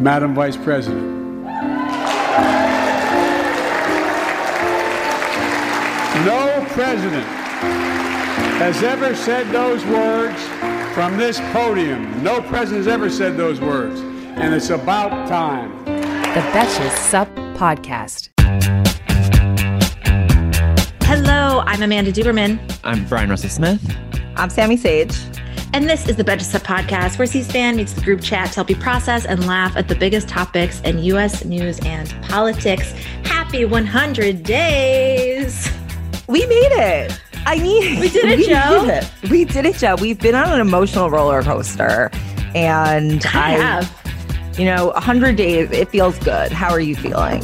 Madam Vice President. No president has ever said those words from this podium. No president has ever said those words. And it's about time. The Betches Sup Podcast. Hello, I'm Amanda Duberman, I'm Bryan Russell Smith. I'm Sami Sage. And this is the Betches Sup podcast, where C-SPAN meets the group chat to help you process and laugh at the biggest topics in U.S. news and politics. Happy 100 days! We made it. I mean, We did it, Joe. did it. We did it, Joe. We've been on an emotional roller coaster, and I have. you know, 100 days. It feels good. How are you feeling?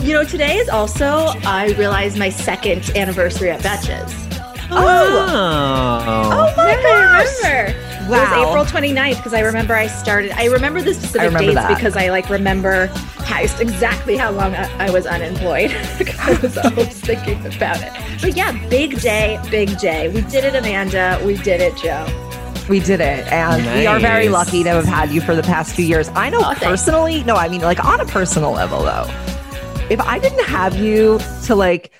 You know, today is also, I realize, my second anniversary at Betches. Oh, Oh. my Yeah, gosh. I remember. Wow. It was April 29th because I remember I started. I remember the specific remember dates that. because I like remember how, exactly how long I, I was unemployed. I was always thinking about it. But yeah, big day, big day. We did it, Amanda. We did it, Joe. We did it, and we are very Nice. lucky to have had you for the past few years. I know Oh, thanks. personally. No, I mean, like on a personal level, though. If I didn't have you to like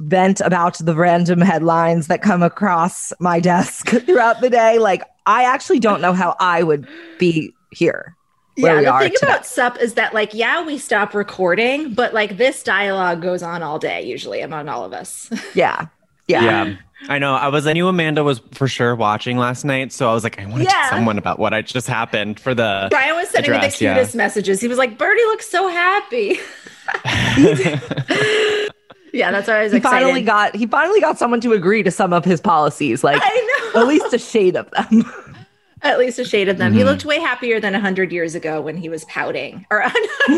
vent about the random headlines that come across my desk throughout the day, like I actually don't know how I would be here. Where yeah, we the are thing today. about SUP is that, like, yeah, we stop recording, but like this dialogue goes on all day, usually among all of us. Yeah. Yeah. Yeah. I know. I was. I knew Amanda was for sure watching last night, so I was like, I want to Yeah. tell someone about what I just happened for the. Brian was sending me the Address, yeah. cutest messages. He was like, Birdie looks so happy. yeah, that's why I was He excited. finally got he finally got someone to agree to some of his policies, like I know. at least a shade of them. At least a shade of them. He Mhm. looked way happier than 100 years ago when he was pouting. Or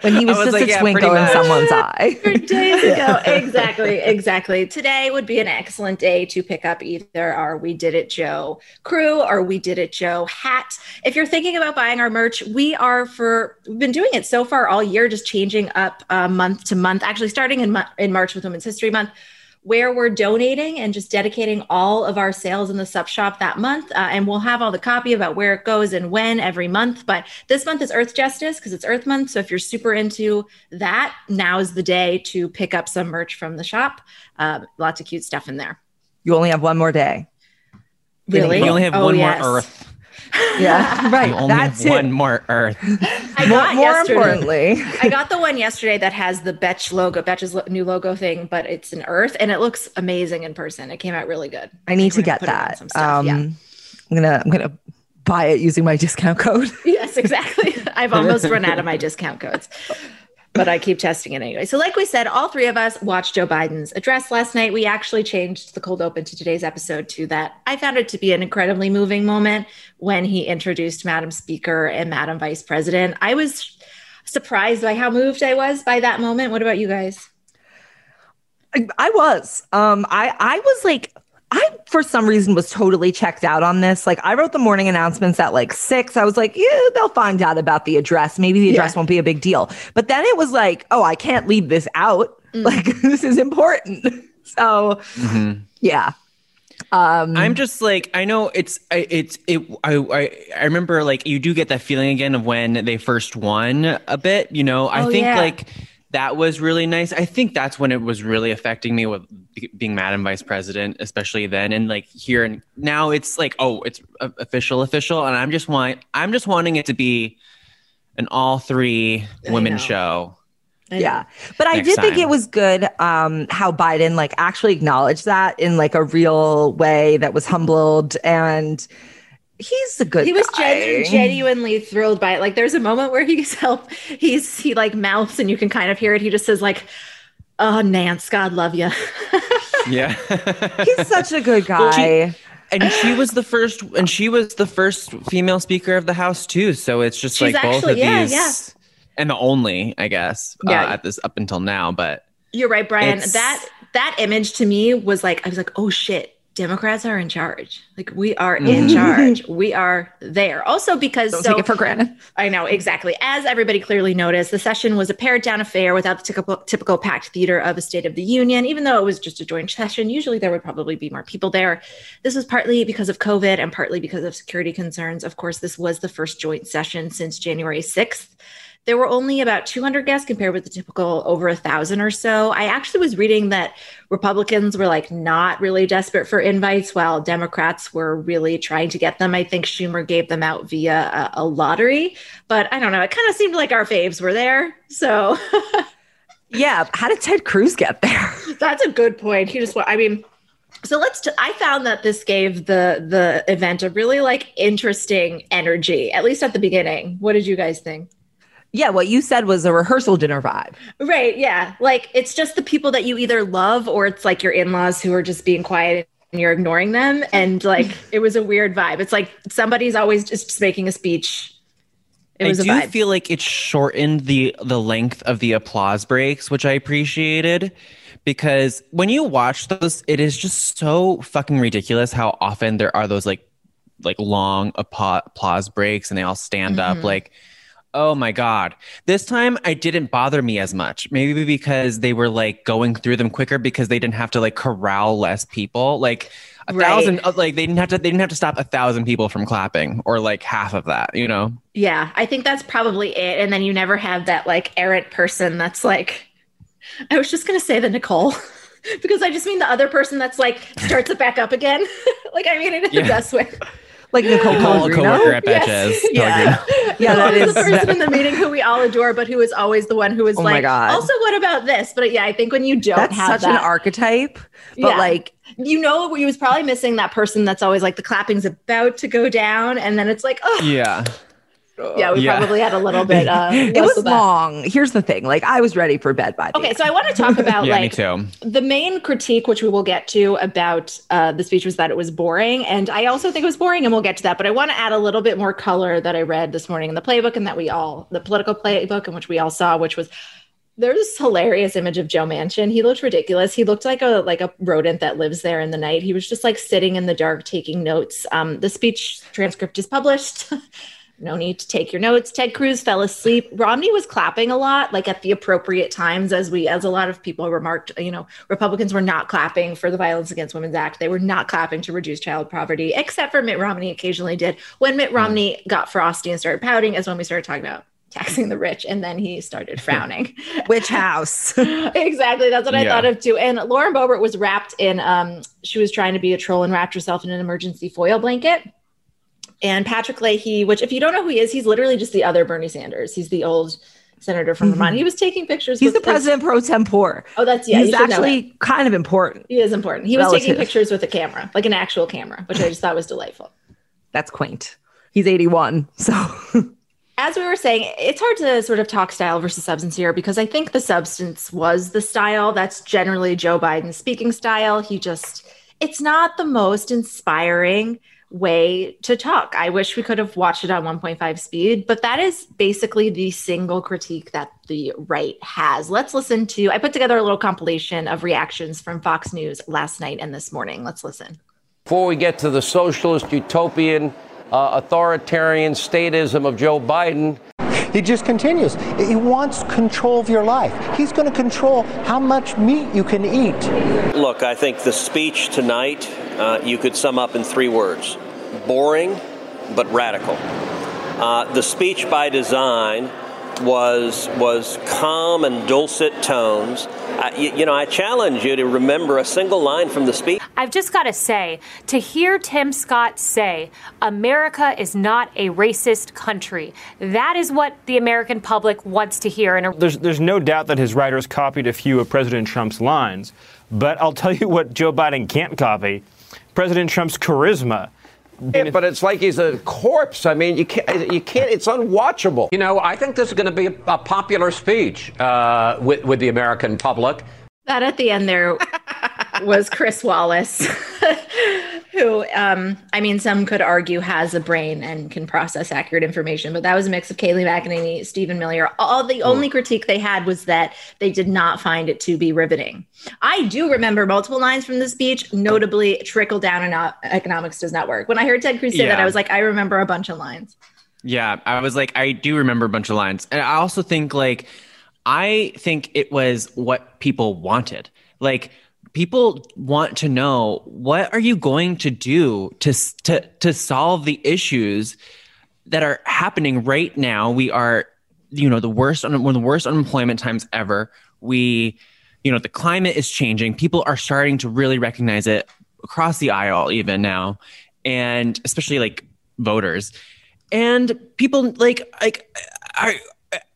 when he was, was just like, a yeah, twinkle in someone's eye. days ago. Exactly, exactly. Today would be an excellent day to pick up either our We Did It Joe crew or We Did It Joe hat. If you're thinking about buying our merch, we are for, we've been doing it so far all year, just changing up uh, month to month, actually starting in, in March with Women's History Month. Where we're donating and just dedicating all of our sales in the sub shop that month. Uh, and we'll have all the copy about where it goes and when every month. But this month is Earthjustice because it's Earth Month. So if you're super into that, now is the day to pick up some merch from the shop. Uh, lots of cute stuff in there. You only have one more day. Really? You only have Oh, one yes. more Earth. Yeah, right. You only That's have it. one more Earth. I More, got more yesterday. importantly, I got the one yesterday that has the Betch logo, Betch's lo- new logo thing, but it's an Earth and it looks amazing in person. It came out really good. I need to gonna get put it on that. Um, yeah. I'm gonna I'm gonna buy it using my discount code. Yes, exactly. I've almost run out of my discount codes, but I keep testing it anyway. So, like we said, all three of us watched Joe Biden's address last night. We actually changed the cold open to today's episode to that. I found it to be an incredibly moving moment when he introduced Madam Speaker and Madam Vice President. I was surprised by how moved I was by that moment. What about you guys? I, was. Um, I I was like, I for some reason was totally checked out on this. Like, I wrote the morning announcements at like six. I was like, yeah, they'll find out about the address. Maybe the address Yeah. won't be a big deal. But then it was like, oh, I can't leave this out. Mm. Like, this is important. so Mhm. yeah. Um, I'm just like I know it's I it's it I, I I remember like you do get that feeling again of when they first won a bit you know I Oh, think yeah. like that was really nice. I think that's when it was really affecting me with be- being Madam Vice President especially then. And like here and now it's like oh it's official official. And I'm just want I'm just wanting it to be an all three women know. show yeah. But i Next did think it was good um how biden like actually acknowledged that in like a real way that was humbled. And he's a good he was guy. genu- genuinely thrilled by it. Like there's a moment where he's help he's he like mouths and you can kind of hear it. He just says like, "Oh, Nance, God love you." Yeah. He's such a good Well, she- guy. and she was the first and she was the first female speaker of the house too so it's just She's like both of yeah, these yeah. and the only i guess Yeah. uh, at this up until now but You're right, Bryan. That that image to me was like I was like, oh shit, Democrats are in charge. Like we are in Mhm. charge. We are there. Also because Don't so take it for granted. I know exactly. As everybody clearly noticed, the session was a pared down affair without the typical, typical packed theater of a State of the Union. Even though it was just a joint session, usually there would probably be more people there. This was partly because of COVID and partly because of security concerns. Of course, this was the first joint session since January 6th. There were only about 200 guests compared with the typical over a thousand or so. I actually was reading that Republicans were like not really desperate for invites, while Democrats were really trying to get them. I think Schumer gave them out via a, a lottery, but I don't know. It kind of seemed like our faves were there. So Yeah. How did Ted Cruz get there? that's a good point. He just, I mean, so let's. T- I found that this gave the the event a really like interesting energy, at least at the beginning. What did you guys think? Yeah. What you said was a rehearsal dinner vibe. Right. Yeah. Like it's just the people that you either love or it's like your in laws who are just being quiet and you're ignoring them. And like it was a weird vibe. It's like somebody's always just making a speech. It was I a do vibe. feel like it shortened the the length of the applause breaks, which I appreciated because when you watch those, it is just so fucking ridiculous how often there are those like like long applause breaks and they all stand Mhm. up like oh my god this time i didn't bother me as much maybe because they were like going through them quicker because they didn't have to like corral less people like a Right. thousand uh, like they didn't have to they didn't have to stop a thousand people from clapping or like half of that you know yeah. I think that's probably it. And then you never have that like errant person that's like, I was just going to say the Nicole. Because I just mean the other person that's like starts it back up again. like I mean it in Yeah. the best way. Like Nicole Call a Pellegrino. coworker at Yes. Yeah. Yeah, that Always is- the person in the meeting who we all adore, but who is always the one who is Oh my like, God. also, what about this? But yeah, I think when you don't That's have such an archetype. But Yeah. like, you know, he was probably missing that person that's always like the clapping's about to go down, and then it's like, oh, Yeah. Yeah, we Yeah. probably had a little bit. Uh, it was long. Here's the thing. Like, I was ready for bed by the Okay, end. so I want to talk about Yeah, me like too. the main critique, which we will get to about uh, the speech, was that it was boring, and I also think it was boring, and we'll get to that. But I want to add a little bit more color that I read this morning in the playbook, and that we all the political playbook, in which we all saw, which was there's this hilarious image of Joe Manchin. He looked ridiculous. He looked like a like a rodent that lives there in the night. He was just like sitting in the dark taking notes. Um, the speech transcript is published. no need to take your notes. Ted Cruz fell asleep. Romney was clapping a lot, like at the appropriate times, as we, as a lot of people remarked. You know, Republicans were not clapping for the Violence Against Women's Act. They were not clapping to reduce child poverty, except for Mitt Romney. Occasionally did. When Mitt Romney got frosty and started pouting, is when we started talking about taxing the rich, and then he started frowning. Which house? exactly. That's what I thought of too. And Lauren Boebert was wrapped in, um, she was trying to be a troll and wrapped herself in an emergency foil blanket. And Patrick Leahy, which if you don't know who he is, he's literally just the other Bernie Sanders. He's the old senator from Vermont. Mm-hmm. He was taking pictures. He's the with, like- president pro tempore. oh, that's yeah. He's actually kind of important. he is important. He was taking pictures with a camera, like an actual camera, which I just thought was delightful. That's quaint. He's 81. So as we were saying, it's hard to sort of talk style versus substance here because I think the substance was the style. That's generally Joe Biden's speaking style. He just, it's not the most inspiring way to talk. I wish we could have watched it on 1.5 speed, but that is basically the single critique that the right has. Let's listen to, I put together a little compilation of reactions from Fox News last night and this morning. Let's listen. Before we get to the socialist, utopian, uh, authoritarian statism of Joe Biden, He just continues. He wants control of your life. He's going to control how much meat you can eat. Look, I think the speech tonight uh, you could sum up in three words boring, but radical. Uh, the speech by design was was calm and dulcet tones. I, you, you know, I challenge you to remember a single line from the speech. I've just got to say, to hear Tim Scott say, America is not a racist country, that is what the American public wants to hear. And There's, there's no doubt that his writers copied a few of President Trump's lines, but I'll tell you what Joe Biden can't copy President Trump's charisma. Yeah, but it's like he's a corpse. I mean, you can't. You can't. It's unwatchable. You know, I think this is going to be a, a popular speech uh, with, with the American public. That at the end there, was Chris Wallace, who, um, I mean, some could argue has a brain and can process accurate information, but that was a mix of Kayleigh McEnany, Stephen Miller. All the only critique they had was that they did not find it to be riveting. I do remember multiple lines from the speech, notably trickle down and economics does not work. When I heard Ted Cruz say that, I was like, I remember a bunch of lines. Yeah, I was like, I do remember a bunch of lines. And I also think, like, I think it was what people wanted. Like, people want to know what are you going to do to to to solve the issues that are happening right now. We are, you know, the worst one of the worst unemployment times ever. We, you know, the climate is changing. People are starting to really recognize it across the aisle, even now, and especially like voters. And people like like are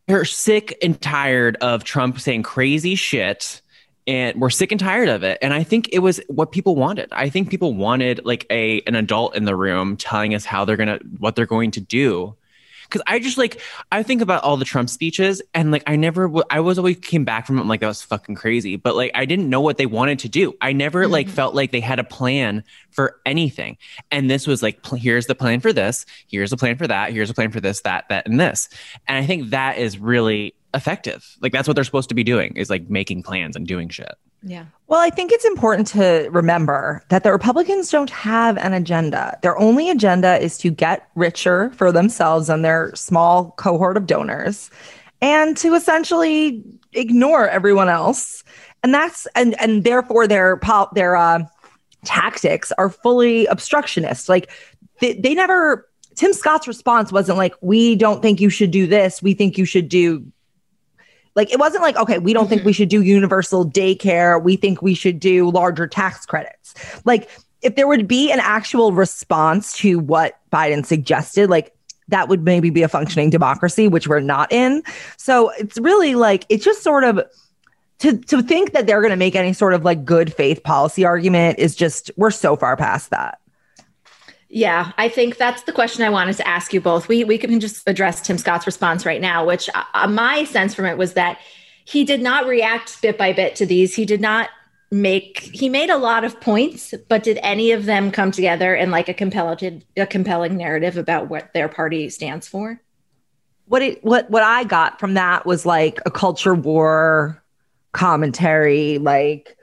are sick and tired of Trump saying crazy shit and we're sick and tired of it. And i think it was what people wanted. I think people wanted like a an adult in the room telling us how they're gonna what they're going to do. Because i just like i think about all the trump speeches and like i never i was always came back from it like that was fucking crazy. But like i didn't know what they wanted to do. I never mm-hmm. like felt like they had a plan for anything. And this was like pl- here's the plan for this here's the plan for that here's a plan for this that that and this. And i think that is really effective like that's what they're supposed to be doing is like making plans and doing shit Yeah. Well, I think it's important to remember that the Republicans don't have an agenda. Their only agenda is to get richer for themselves and their small cohort of donors and to essentially ignore everyone else. And that's and and therefore their pol- their uh, tactics are fully obstructionist. Like they, they never Tim Scott's response wasn't like we don't think you should do this, we think you should do like it wasn't like okay we don't think we mm-hmm. should do universal daycare. We think we should do larger tax credits. Like if there would be an actual response to what biden suggested like that would maybe be a functioning democracy which we're not in. So it's really like it's just sort of to to think that they're going to make any sort of like good faith policy argument is just we're so far past that Yeah, I think that's the question I wanted to ask you both. We we can just address Tim Scott's response right now, which uh, my sense from it was that he did not react bit by bit to these. He did not make he made a lot of points, but did any of them come together in like a compelling a compelling narrative about what their party stands for? what it what what I got from that was like a culture war commentary, like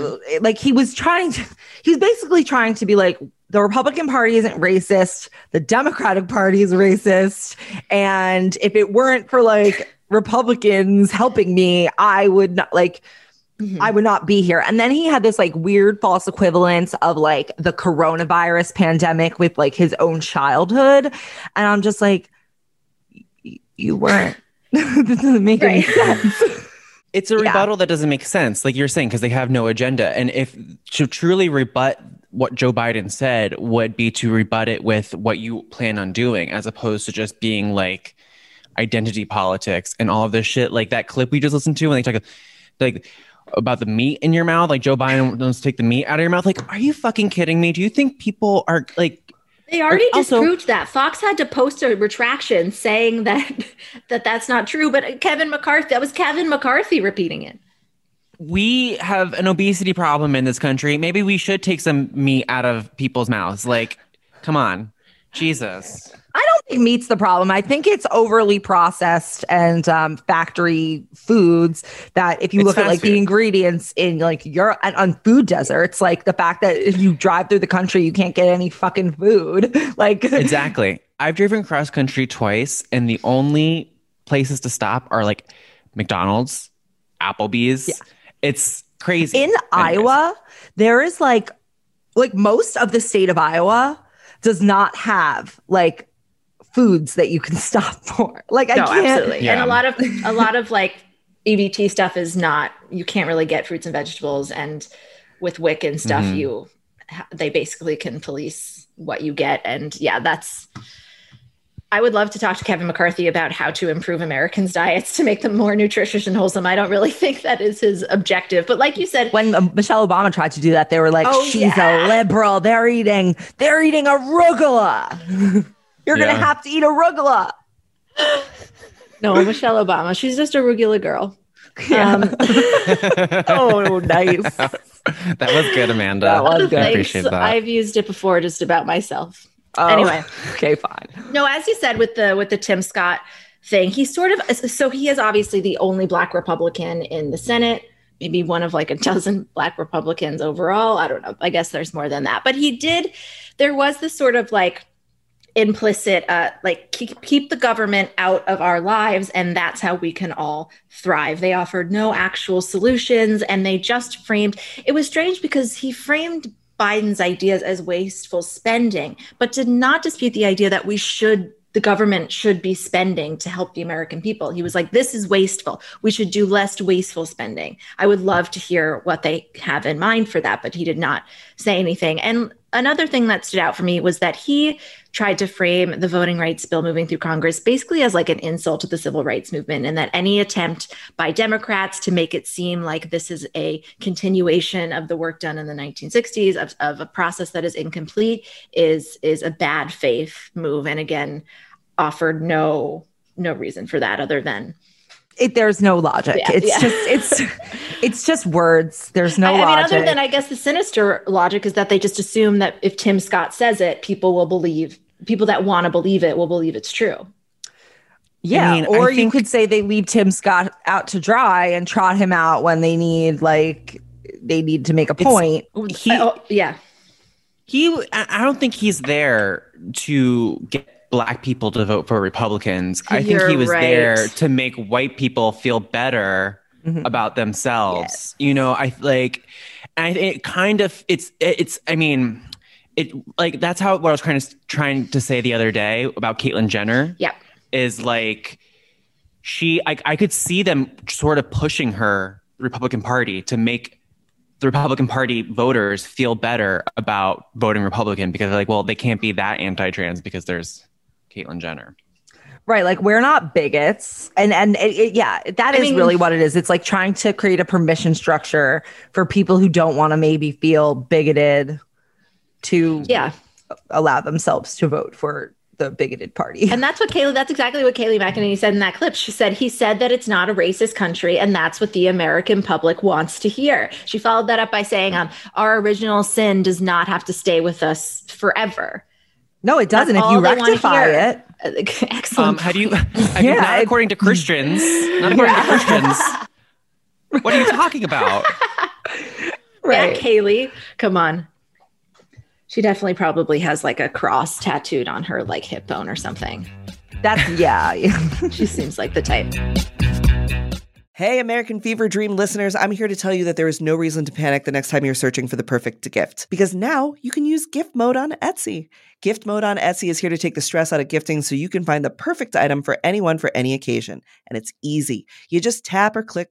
know, like he was trying to he's basically trying to be like the Republican Party isn't racist, the Democratic Party is racist, and if it weren't for like Republicans helping me, I would not like mm-hmm. I would not be here. And then he had this like weird false equivalence of like the coronavirus pandemic with like his own childhood. And I'm just like, you weren't. this doesn't make any sense. It's a rebuttal that doesn't make sense, like you're saying, because they have no agenda. And if to truly rebut what Joe Biden said would be to rebut it with what you plan on doing, as opposed to just being like identity politics and all of this shit. Like that clip we just listened to when they talk like about the meat in your mouth, like Joe Biden wants to take the meat out of your mouth. Like, are you fucking kidding me? Do you think people are like They already Also- disproved that. Fox had to post a retraction saying that that that's not true, but Kevin McCarthy that was Kevin McCarthy repeating it. We have an obesity problem in this country. Maybe we should take some meat out of people's mouths. Like, come on, Jesus. I don't think meat's the problem. I think it's overly processed and um, factory foods that if you It's look at like food. the ingredients in like Europe and on food deserts, like the fact that if you drive through the country, you can't get any fucking food. Like Exactly. I've driven cross country twice, and the only places to stop are like McDonald's, Applebee's. It's crazy. in Iowa, there is like like most of the state of Iowa does not have like foods that you can stop for. Like I no, can't absolutely. And a lot of a lot of like EBT stuff is not you can't really get fruits and vegetables and with WIC and stuff Mm-hmm. Mhm. you they basically can police what you get and yeah, that's I would love to talk to Kevin McCarthy about how to improve Americans' diets to make them more nutritious and wholesome. I don't really think that is his objective, but like you said, when um, Michelle Obama tried to do that, they were like, Oh, "She's yeah. a liberal. They're eating, they're eating arugula. You're gonna have to eat arugula." no, Michelle Obama, she's just a regular girl. Um, oh, nice. That was good, Amanda. That was good. I appreciate that. I've used it before just about myself. Oh, Anyway. okay, fine. No, as you said with the with the Tim Scott thing, he's sort of so he is obviously the only black Republican in the Senate, maybe one of like a dozen black Republicans overall. I don't know. I guess there's more than that. But he did there was this sort of like implicit uh like keep, keep the government out of our lives and that's how we can all thrive they offered no actual solutions and they just framed it was strange because he framed biden's ideas as wasteful spending but did not dispute the idea that we should the government should be spending to help the American people. He was like, this is wasteful. We should do less wasteful spending. I would love to hear what they have in mind for that, but he did not say anything. And another thing that stood out for me was that he tried to frame the voting rights bill moving through Congress basically as like an insult to the civil rights movement, and that any attempt by Democrats to make it seem like this is a continuation of the work done in the 1960s of, of a process that is incomplete is is a bad faith move. And again, offered no no reason for that other than It, there's no logic. Yeah, it's yeah. just it's it's just words. There's no I, I mean, logic. other than I guess the sinister logic is that they just assume that if Tim Scott says it, people will believe. People that want to believe it will believe it's true. Yeah, I mean, I or you could say they leave Tim Scott out to dry and trot him out when they need like they need to make a point. He, oh, yeah. he I I don't think he's there to get black people to vote for Republicans. I think You're he was right. there to make white people feel better Mm-hmm. about themselves. You know, I like I it kind of it's it's I mean it like that's how what I was trying to trying to say the other day about Caitlyn Jenner Yeah. is like she I, I could see them sort of pushing her Republican Party to make the Republican Party voters feel better about voting Republican because they're like, well, they can't be that anti-trans because there's Caitlyn Jenner. Right, like we're not bigots, and and it, it- yeah, that I is mean- really what it is. It's like trying to create a permission structure for people who don't want to maybe feel bigoted to Yeah. allow themselves to vote for the bigoted party. And that's what Kayleigh, that's exactly what Kayleigh McEnany said in that clip. She said, he said that it's not a racist country, and that's what the American public wants to hear. She followed that up by saying, um, our original sin does not have to stay with us forever. no, it doesn't. That's if you all they wanna rectify it, Uh, Excellent. Um, how do you? I mean, Yeah, not according to Christians. Not according to Christians. What are you talking about? Yeah, Kayleigh, come on. She definitely probably has like a cross tattooed on her like hip bone or something. that's yeah. She seems like the type. Hey, American Fever Dream listeners, I'm here to tell you that there is no reason to panic the next time you're searching for the perfect gift because now you can use gift mode on Etsy. Gift mode on Etsy is here to take the stress out of gifting so you can find the perfect item for anyone for any occasion. And it's easy. You just tap or click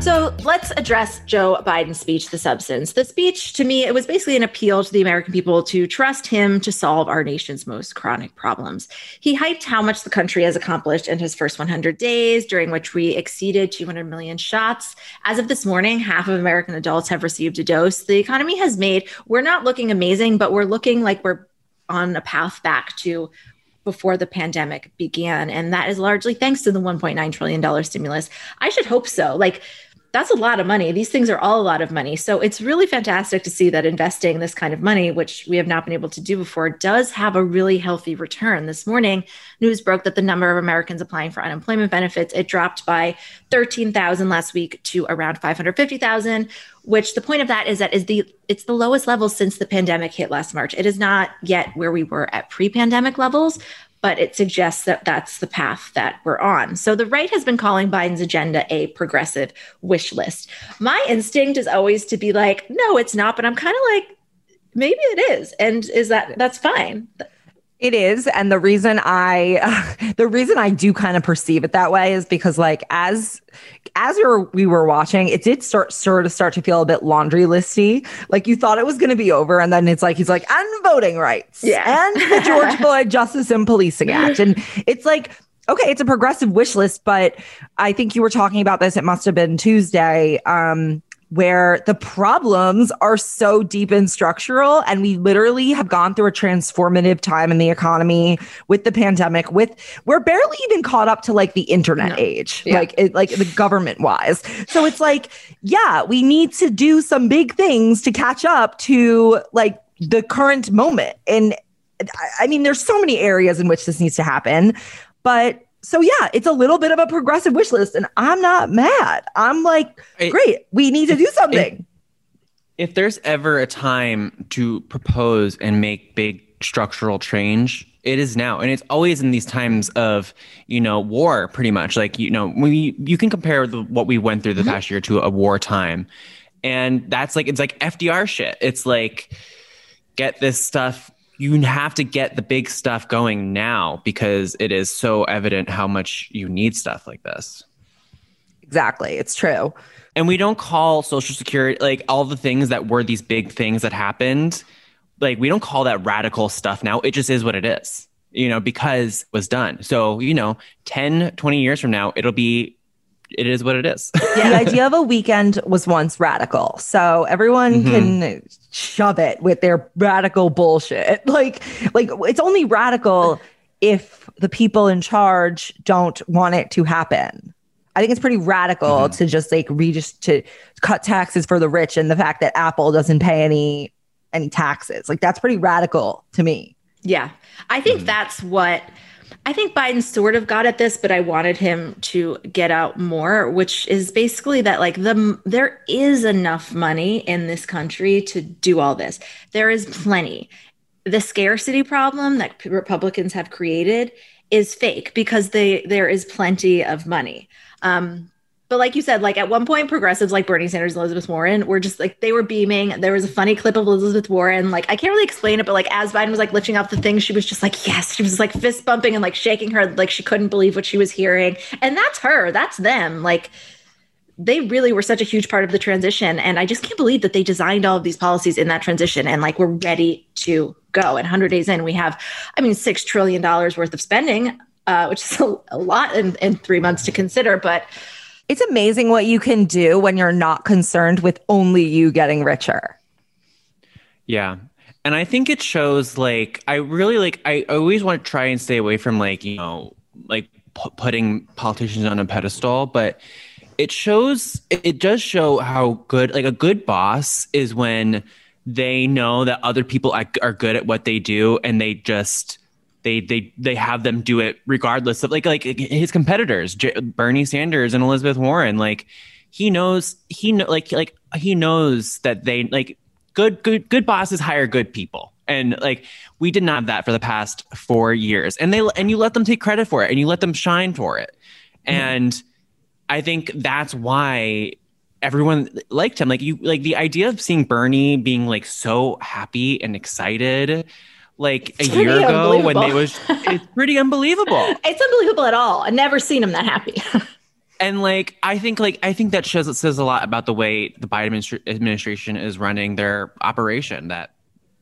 So let's address Joe Biden's speech, the substance. The speech, to me, it was basically an appeal to the American people to trust him to solve our nation's most chronic problems. He hyped how much the country has accomplished in his first 100 days, during which we exceeded 200 million shots. As of this morning, half of American adults have received a dose. The economy has made, we're not looking amazing, but we're looking like we're on a path back to before the pandemic began. And that is largely thanks to the $1.9 trillion stimulus. I should hope so. Like, that's a lot of money. These things are all a lot of money. So it's really fantastic to see that investing this kind of money, which we have not been able to do before, does have a really healthy return. This morning, news broke that the number of Americans applying for unemployment benefits it dropped by 13,000 last week to around 550,000. Which the point of that is that is the it's the lowest level since the pandemic hit last March. It is not yet where we were at pre-pandemic levels, but it suggests that that's the path that we're on. So the right has been calling Biden's agenda a progressive wish list. My instinct is always to be like, no, it's not, but I'm kind of like, maybe it is. And is that that's fine. It is, and the reason I, uh, the reason I do kind of perceive it that way is because, like, as as we were, we were watching, it did start sort of start to feel a bit laundry listy. Like you thought it was going to be over, and then it's like he's like, and voting rights, Yeah. and the George Floyd Justice and Policing Act, and it's like. Okay, it's a progressive wish list, but I think you were talking about this. It must have been Tuesday. Um, where the problems are so deep and structural. And we literally have gone through a transformative time in the economy with the pandemic with we're barely even caught up to like the internet age Yeah. like it, like the government wise. So it's like yeah we need to do some big things to catch up to like the current moment. And I mean, there's so many areas in which this needs to happen, but so yeah, it's a little bit of a progressive wish list, and I'm not mad. I'm like, It- great, we need to do something. if there's ever a time to propose and make big structural change it is now and it's always in these times of you know war pretty much like you know we you can compare the, what we went through the mm-hmm. past year to a war time and that's like it's like fdr shit it's like get this stuff you have to get the big stuff going now because it is so evident how much you need stuff like this. Exactly, it's true. and we don't call social security like all the things that were these big things that happened like we don't call that radical stuff now. It just is what it is you know because it was done. So you know 10 20 years from now it'll be it is what it is yeah, The idea of a weekend was once radical, so everyone Mhm. can shove it with their radical bullshit. Like, like it's only radical if the people in charge don't want it to happen. I think it's pretty radical to just like re just to cut taxes for the rich and the fact that Apple doesn't pay any any taxes. Like that's pretty radical to me. Yeah. I think that's what I think Biden sort of got at this, but I wanted him to get out more, which is basically that like the there is enough money in this country to do all this. There is plenty. The scarcity problem that Republicans have created is fake because they there is plenty of money. Um, but like you said, like at one point, progressives like Bernie Sanders and Elizabeth Warren were just like they were beaming. There was a funny clip of Elizabeth Warren. Like I can't really explain it, but like as Biden was like lifting up the thing, she was just like, yes, she was like fist bumping and like shaking her, like she couldn't believe what she was hearing. And that's her. That's them. Like they really were such a huge part of the transition. And I just can't believe that they designed all of these policies in that transition and like we're ready to go. And 100 days in, we have, I mean, $6 trillion worth of spending, uh, which is a, a lot in, in three months to consider. But It's amazing what you can do when you're not concerned with only you getting richer. Yeah. And I think it shows like I really like I always want to try and stay away from like, you know, like pu- putting politicians on a pedestal, but it shows it does show how good like a good boss is when they know that other people are good at what they do and they just they they they have them do it regardless of like like his competitors J- Bernie Sanders and Elizabeth Warren like he knows he know like like he knows that they like good good good bosses hire good people. And like we did not have that for the past 4 years. And they and you let them take credit for it and you let them shine for it. Mm-hmm. And I think that's why everyone liked him. Like you, like the idea of seeing Bernie being like so happy and excited, like a year ago when they was, it's pretty unbelievable. It's unbelievable at all. I've never seen him that happy. And like I think, like I think that shows it says a lot about the way the Biden administra- administration is running their operation. That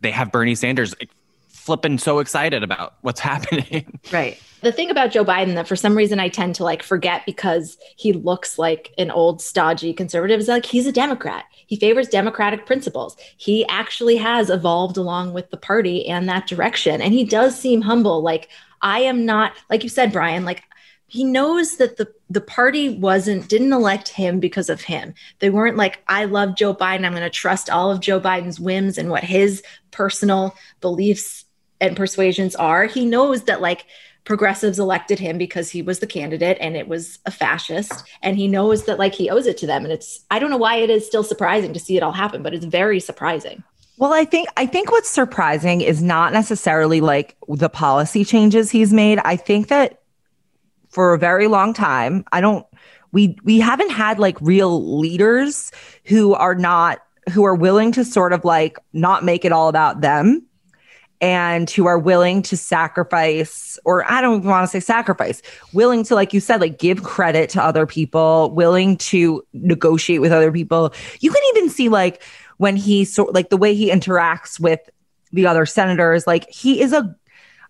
they have Bernie Sanders like, flipping so excited about what's happening. Right. The thing about Joe Biden that for some reason I tend to like forget because he looks like an old stodgy conservative is like he's a Democrat. He favors democratic principles. He actually has evolved along with the party and that direction. And he does seem humble. Like I am not like you said, Bryan, like he knows that the the party wasn't didn't elect him because of him. They weren't like I love Joe Biden. I'm going to trust all of Joe Biden's whims and what his personal beliefs and persuasions are. He knows that like progressives elected him because he was the candidate and it was a fascist and he knows that like he owes it to them and it's I don't know why it is still surprising to see it all happen but it's very surprising. Well, I think I think what's surprising is not necessarily like the policy changes he's made. I think that for a very long time, I don't we we haven't had like real leaders who are not who are willing to sort of like not make it all about them and who are willing to sacrifice or I don't even want to say sacrifice, willing to like you said like give credit to other people, willing to negotiate with other people. You can even see like when he sort like the way he interacts with the other senators like he is a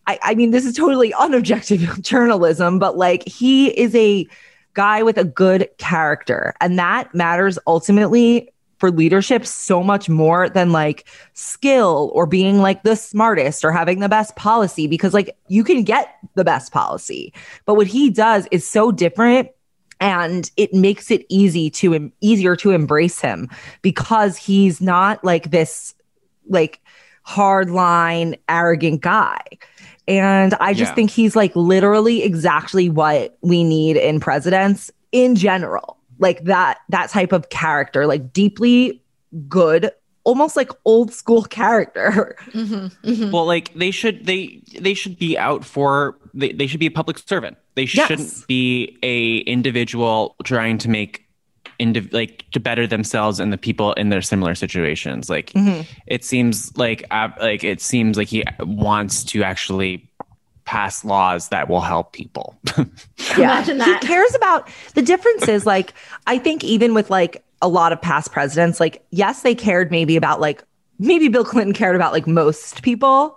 I, I mean, this is totally unobjective journalism, but like he is a guy with a good character. And that matters ultimately for leadership so much more than like skill or being like the smartest or having the best policy because like you can get the best policy. But what he does is so different and it makes it easy to em- easier to embrace him because he's not like this like hardline arrogant guy and i just Yeah. think he's like literally exactly what we need in presidents in general like that that type of character like deeply good almost like old school character Well, like they should they they should be out for they, they should be a public servant. They Yes. shouldn't be a individual trying to make indiv- like to better themselves and the people in their similar situations. Like Mhm. it seems like uh, like it seems like he wants to actually pass laws that will help people. Imagine that. He cares about the difference is like I think even with like a lot of past presidents, like yes, they cared maybe about like maybe Bill Clinton cared about like most people,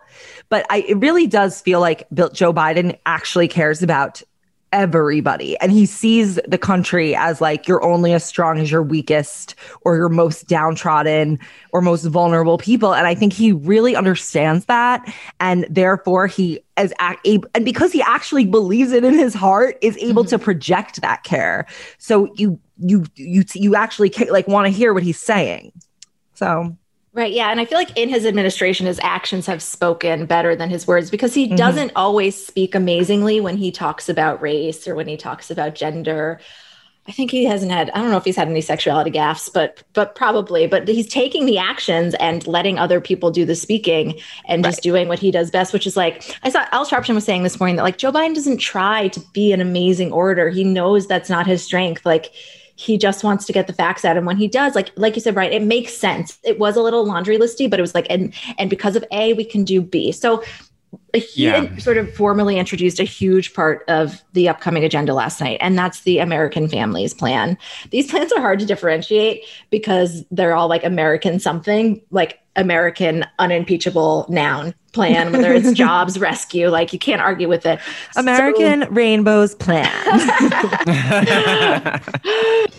but I it really does feel like Bill Joe Biden actually cares about everybody. And he sees the country as like you're only as strong as your weakest or your most downtrodden or most vulnerable people. And i think he really understands that. And therefore he is able and because he actually believes it in his heart is able mm-hmm. to project that care. So you you you you actually like want to hear what he's saying. So Right. Yeah. And I feel like in his administration, his actions have spoken better than his words because he Mhm. doesn't always speak amazingly when he talks about race or when he talks about gender. I think he hasn't had, I don't know if he's had any sexuality gaffes, but but probably, but he's taking the actions and letting other people do the speaking and just doing what he does best, which is like I saw Al Sharpton was saying this morning that like Joe Biden doesn't try to be an amazing orator. He knows that's not his strength. Like he just wants to get the facts out. And when he does like like you said right it makes sense. It was a little laundry listy but it was like and and because of a we can do b. So uh, he Yeah. sort of formally introduced a huge part of the upcoming agenda last night and that's the american families plan. These plans are hard to differentiate because they're all like american something like american unimpeachable noun plan whether it's jobs rescue like you can't argue with it. So- american rainbows plan.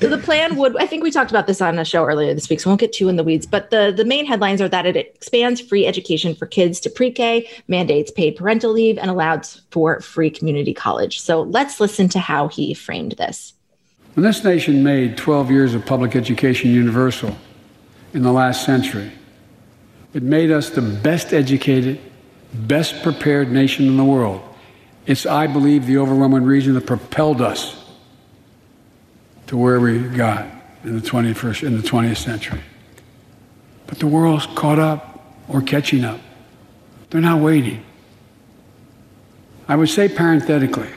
So the plan would i think we talked about this on a show earlier this week so we won't get too in the weeds but the the main headlines are that it expands free education for kids to pre-k mandates paid parental leave and allows for free community college. So let's listen to how he framed this. When this nation made 12 years of public education universal in the last century, it made us the best educated, best prepared nation in the world. It's, I believe, the overwhelming reason that propelled us to where we got in the 21st, in the 20th century. But the world's caught up or catching up. They're not waiting. I would say parenthetically,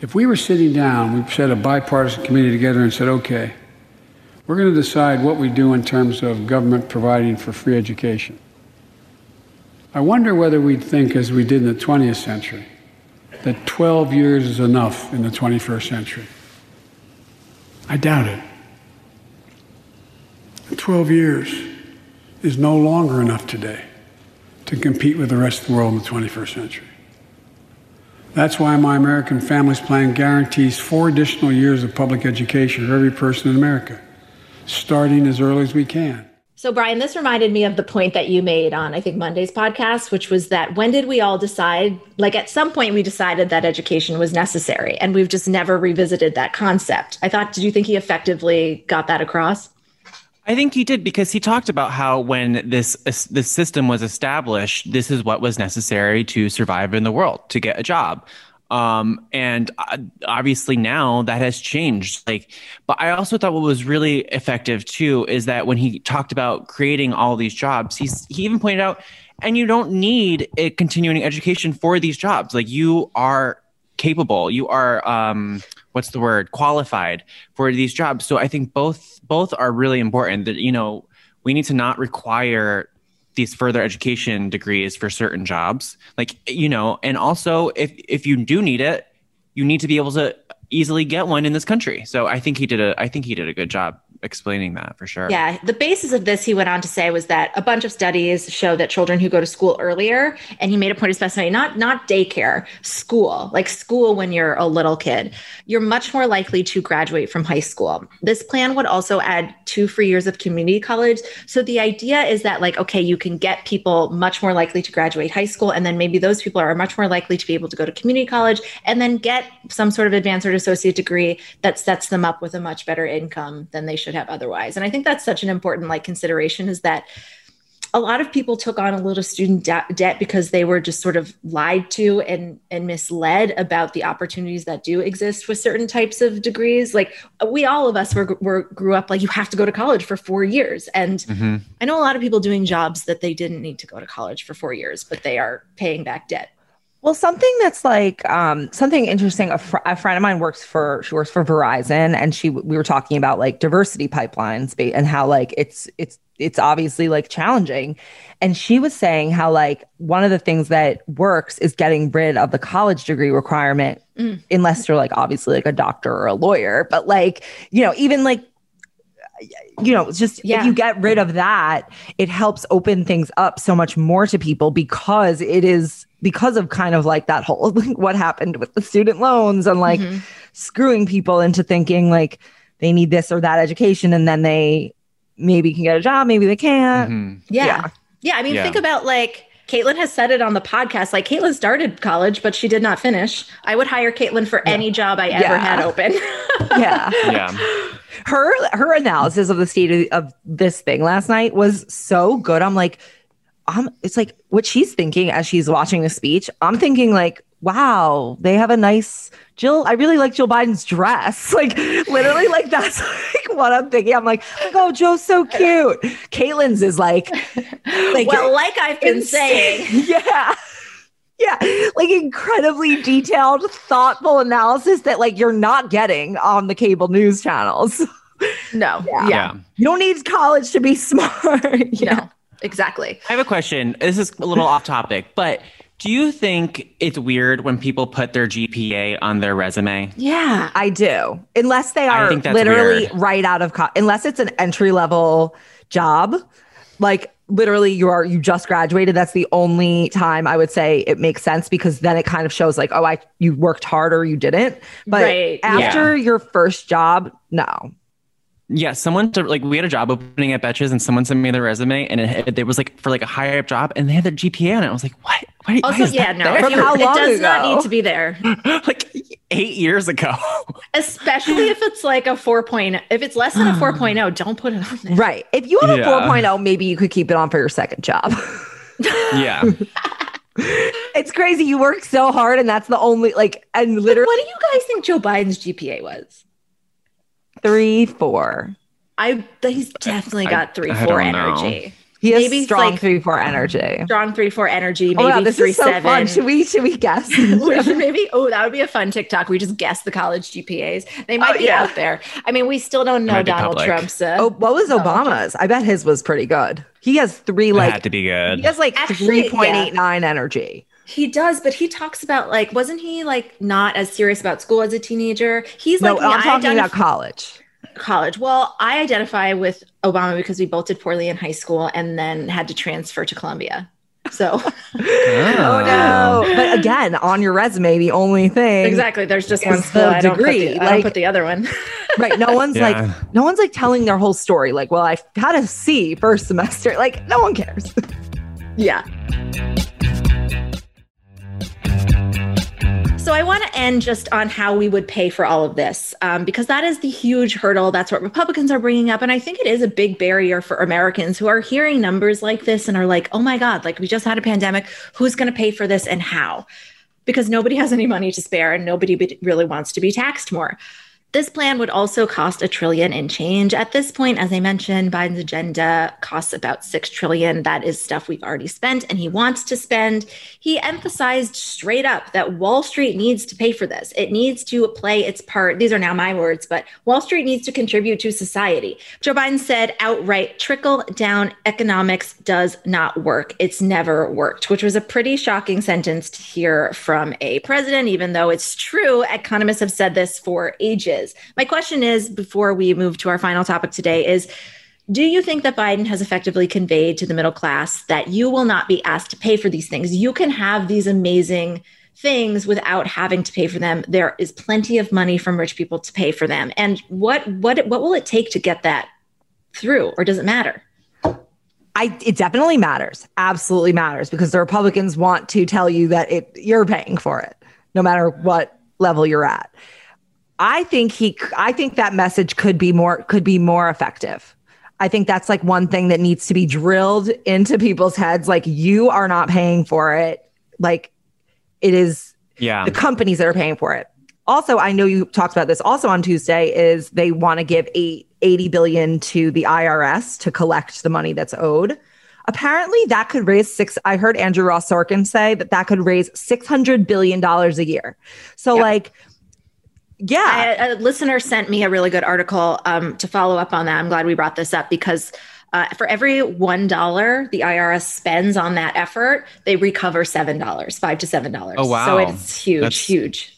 if we were sitting down, we set a bipartisan committee together and said, okay, we're going to decide what we do in terms of government providing for free education. I wonder whether we'd think, as we did in the 20th century, that 12 years is enough in the 21st century. I doubt it. 12 years is no longer enough today to compete with the rest of the world in the 21st century. That's why my American Families Plan guarantees four additional years of public education for every person in America, starting as early as we can. So, Bryan, this reminded me of the point that you made on, I think, Monday's podcast, which was that when did we all decide? Like, at some point, we decided that education was necessary, and we've just never revisited that concept. I thought, did you think he effectively got that across? I think he did because he talked about how when this this system was established, this is what was necessary to survive in the world, to get a job. Um, and uh, obviously now that has changed. Like, but I also thought what was really effective too is that when he talked about creating all these jobs, he's he even pointed out, and you don't need a continuing education for these jobs. Like you are capable, you are um, what's the word qualified for these jobs. So I think both both are really important. That you know we need to not require these further education degrees for certain jobs. Like you know and also if if you do need it you need to be able to easily get one in this country. So i think he did a i think he did a good job explaining that for sure. Yeah. The basis of this, he went on to say, was that a bunch of studies show that children who go to school earlier, and he made a point of specifying not not daycare, school, like school when you're a little kid, you're much more likely to graduate from high school. This plan would also add two free years of community college. So the idea is that, like, okay, you can get people much more likely to graduate high school, and then maybe those people are much more likely to be able to go to community college and then get some sort of advanced or associate degree that sets them up with a much better income than they should have otherwise. And I think that's such an important like consideration is that a lot of people took on a little student de- debt because they were just sort of lied to and and misled about the opportunities that do exist with certain types of degrees. Like we all of us were, were grew up like you have to go to college for four years, and mm-hmm. I know a lot of people doing jobs that they didn't need to go to college for four years, but they are paying back debt. Well, something that's like um, something interesting. A, fr- a, friend of mine works for she works for Verizon, and she we were talking about like diversity pipelines and how like it's it's it's obviously like challenging. And she was saying how like one of the things that works is getting rid of the college degree requirement, mm. unless you're like obviously like a doctor or a lawyer. But like you know even like you know, just yeah. if you get rid of that, it helps open things up so much more to people because it is because of kind of like that whole like, what happened with the student loans and like mm-hmm. screwing people into thinking like they need this or that education and then they maybe can get a job, maybe they can't. Mm-hmm. Yeah. yeah. yeah. I mean, yeah. think about like Caitlin has said it on the podcast. Like Caitlin started college, but she did not finish. I would hire Caitlin for any job I ever had open. yeah. Yeah. Her her analysis of the state of, of this thing last night was so good. I'm like, I'm, it's like what she's thinking as she's watching the speech. I'm thinking like, wow, they have a nice Jill. I really like Jill Biden's dress. Like literally, like that's like what I'm thinking. I'm like, oh, Joe's so cute. Caitlin's is like, like well, like I've been saying, yeah. Yeah, like incredibly detailed, thoughtful analysis that like you're not getting on the cable news channels. No. Yeah. yeah. You don't need college to be smart. yeah. No exactly. I have a question. This is a little off topic, but do you think it's weird when people put their GPA on their resume? Yeah, I do. Unless they are literally weird. right out of college, unless it's an entry level job, like literally you are you just graduated that's the only time i would say it makes sense because then it kind of shows like oh i you worked hard or you didn't but right. after yeah. your first job no yeah, someone to, like we had a job opening at Betches, and someone sent me their resume, and it, it, was like for like a higher up job, and they had their GPA on it. I was like, what? Why- why Also, is yeah, no, there? if you- it does not need to be there. like eight years ago. Especially if it's like a 4.0. If it's less than a 4.0, don't put it on there. Right. If you have a Yeah. 4.0, maybe you could keep it on for your second job. yeah. it's crazy. You work so hard, and that's the only like, and literally, What do you guys think Joe Biden's GPA was? Three, four. I he's definitely got three, I four don't know. energy. He has Maybe strong like- three, four energy. Strong three, four energy. Oh Maybe my God, this three, is so seven. fun. Should we? Should we guess? We should maybe oh that would be a fun TikTok. We just guess the college GPAs. They might Oh, be yeah. out there. I mean, we still don't know Donald public. Trump's. Uh, oh, what was Obama's? I bet his was pretty good. He has three, It like had to be good. he has like Actually, three point eight nine energy. He does, but he talks about like wasn't he like not as serious about school as a teenager? He's No, like I'm me. I talking about college. college. Well, I identify with Obama because we both did poorly in high school and then had to transfer to Columbia. So Oh no! Um, but again, on your resume, the only thing exactly, there's just one Is school. I don't, put degree, the, I don't like- put the other one. right? No one's Yeah. like, no one's like telling their whole story. Like, well, I had a C first semester. Like, no one cares. Yeah. So I want to end just on how we would pay for all of this, um, because that is the huge hurdle. That's what Republicans are bringing up, and I think it is a big barrier for Americans who are hearing numbers like this and are like, "Oh my God! Like we just had a pandemic. Who's going to pay for this and how?" Because nobody has any money to spare, and nobody really wants to be taxed more. This plan would also cost a trillion in change. At this point, as I mentioned, Biden's agenda costs about 6 trillion. That is stuff we've already spent and he wants to spend. He emphasized straight up that Wall Street needs to pay for this. It needs to play its part. These are now my words, but Wall Street needs to contribute to society. Joe Biden said outright trickle down economics does not work. It's never worked, which was a pretty shocking sentence to hear from a president, even though it's true. Economists have said this for ages. My question is before we move to our final topic today is do you think that Biden has effectively conveyed to the middle class that you will not be asked to pay for these things? You can have these amazing things without having to pay for them. There is plenty of money from rich people to pay for them. And what what what will it take to get that through or does it matter? I it definitely matters. Absolutely matters because the Republicans want to tell you that it you're paying for it, no matter what level you're at. I think he I think that message could be more could be more effective. I think that's like one thing that needs to be drilled into people's heads like you are not paying for it. Like it is Yeah. the companies that are paying for it. Also, I know you talked about this also on Tuesday is they want to give eight, 80 billion to the IRS to collect the money that's owed. Apparently that could raise six. I heard Andrew Ross Sorkin say that that could raise 600 billion dollars a year. So like, yeah, I, a listener sent me a really good article um, to follow up on that. I'm glad we brought this up because uh, for every one dollar the IRS spends on that effort, they recover seven dollars, five to seven dollars. Oh, wow. So it's huge, That's- huge.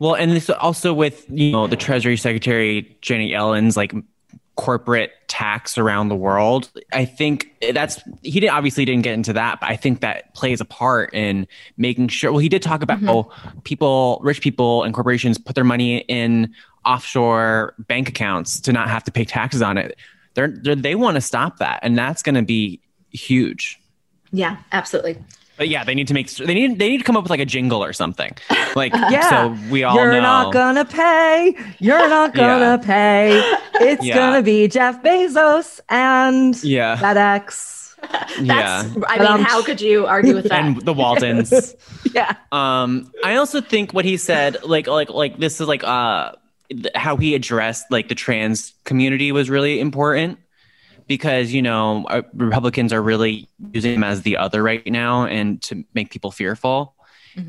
Well, and this also with you know the Treasury Secretary Janet Yellen's like corporate tax around the world. I think that's he did obviously didn't get into that, but I think that plays a part in making sure. Well, he did talk about mm-hmm. how people, rich people, and corporations put their money in offshore bank accounts to not have to pay taxes on it. They're, they're they want to stop that, and that's going to be huge. Yeah, absolutely. But yeah, they need to make they need they need to come up with like a jingle or something, like yeah. so we all You're know. not gonna pay. You're not gonna pay. It's Yeah. gonna be Jeff Bezos and Yeah. FedEx. yeah, I mean, how could you argue with that? and the Waldens. yeah. Um, I also think what he said, like, like, like this is like, uh, th- how he addressed like the trans community was really important because you know uh, Republicans are really using him as the other right now and to make people fearful.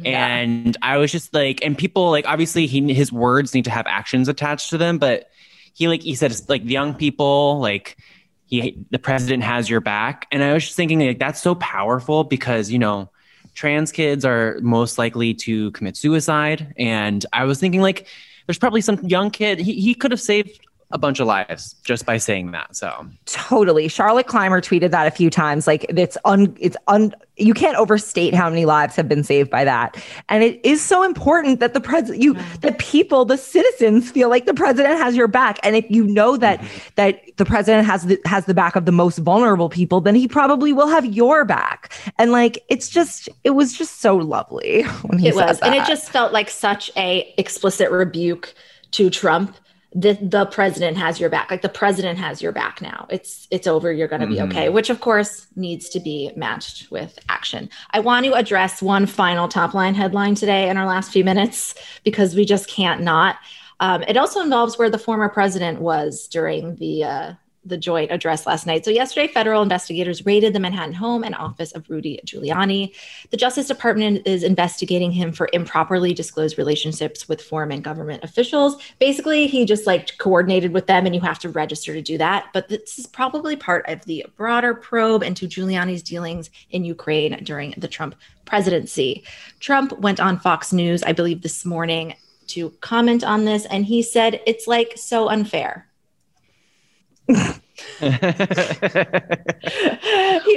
And I was just like, and people like obviously he his words need to have actions attached to them, but he like he said it's like young people like he the president has your back, and I was just thinking like that's so powerful because you know trans kids are most likely to commit suicide, and I was thinking like there's probably some young kid he he could have saved a bunch of lives just by saying that. So Totally. Charlotte Clymer tweeted that a few times. Like it's un it's un you can't overstate how many lives have been saved by that. And it is so important that the president you the people, the citizens feel like the president has your back. And if you know that mm-hmm. that the president has the has the back of the most vulnerable people, then he probably will have your back. And like it's just it was just so lovely when he it was said and it just felt like such a explicit rebuke to trump the, the president has your back. Like the president has your back now. It's it's over. You're going to be Mhm. okay which of course needs to be matched with action. I want to address one final top line headline today in our last few minutes because we just can't not. Um, it also involves where the former president was during the uh, the joint address last night. So yesterday, federal investigators raided the Manhattan home and office of Rudy Giuliani. The Justice Department is investigating him for improperly disclosed relationships with foreign and government officials. Basically, he just like coordinated with them, and you have to register to do that. But this is probably part of the broader probe into Giuliani's dealings in Ukraine during the Trump presidency. Trump went on Fox News, I believe, this morning to comment on this, and he said it's like so unfair. he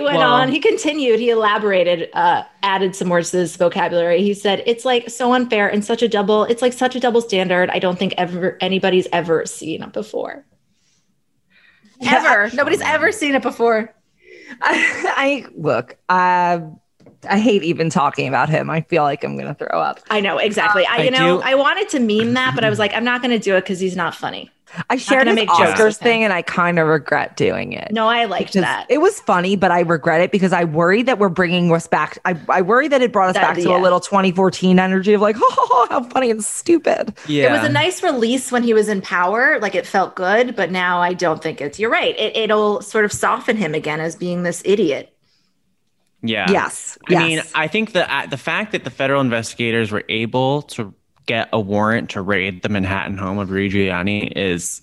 went Well- on he continued he elaborated uh added some words to this vocabulary. He said it's like so unfair and such a double it's like such a double standard i don't think ever anybody's ever seen it before. Ever? Nobody's ever seen it before. I, I look, I I hate even talking about him. I feel like I'm gonna throw up. i know exactly. I, I you know do- i wanted to meme that but i was like i'm not going to do it because he's not funny I shared gonna jokes Oscars thing, and I kind of regret doing it. no i liked Because that It was funny, but I regret it because I worry that we're bringing us back. I, I worry that it brought us That- back to yeah. a little 2014 energy of like, oh, how funny and stupid. Yeah. It was a nice release when he was in power. Like it felt good, but now I don't think it's. You're right. It, it'll sort of soften him again as being this idiot. Yeah. Yes, I mean. I think the uh, the fact that the federal investigators were able to get a warrant to raid the Manhattan home of Rudy Giuliani is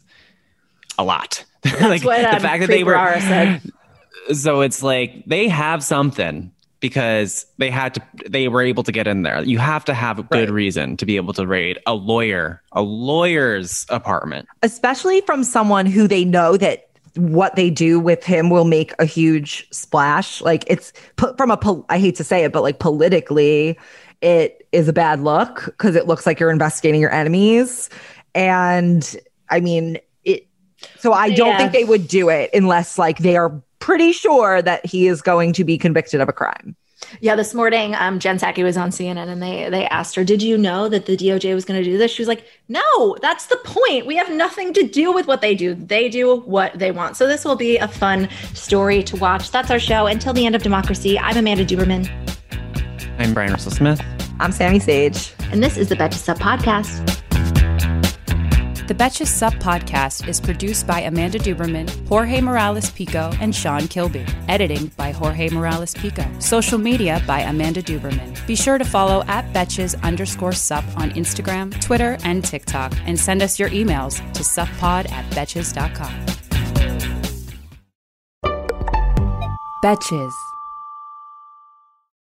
a lot. like what, the um, fact that they were said. so it's like they have something because they had to they were able to get in there. You have to have a good reason to be able to raid a lawyer, a lawyer's apartment. especially from someone who they know that what they do with him will make a huge splash. Like it's from a, pol- I hate to say it, but like politically, it is a bad look because it looks like you're investigating your enemies. And I mean, it, so I don't Yeah. think they would do it unless like they are pretty sure that he is going to be convicted of a crime. Yeah, this morning, um, Jen Psaki was on CNN and they they asked her, "Did you know that the DOJ was going to do this?" She was like, "No, that's the point. We have nothing to do with what they do. They do what they want." So this will be a fun story to watch. That's our show. Until the end of democracy, I'm Amanda Duberman, I'm Bryan Russell Smith. I'm Sami Sage, and this is the Betches Sup podcast. The Betches Sup podcast is produced by Amanda Duberman, Jorge Morales Pico, and Sean Kilby. Editing by Jorge Morales Pico. Social media by Amanda Duberman. Be sure to follow at Betches underscore sup on Instagram, Twitter, and TikTok, and send us your emails to suppod at betches.com. Betches.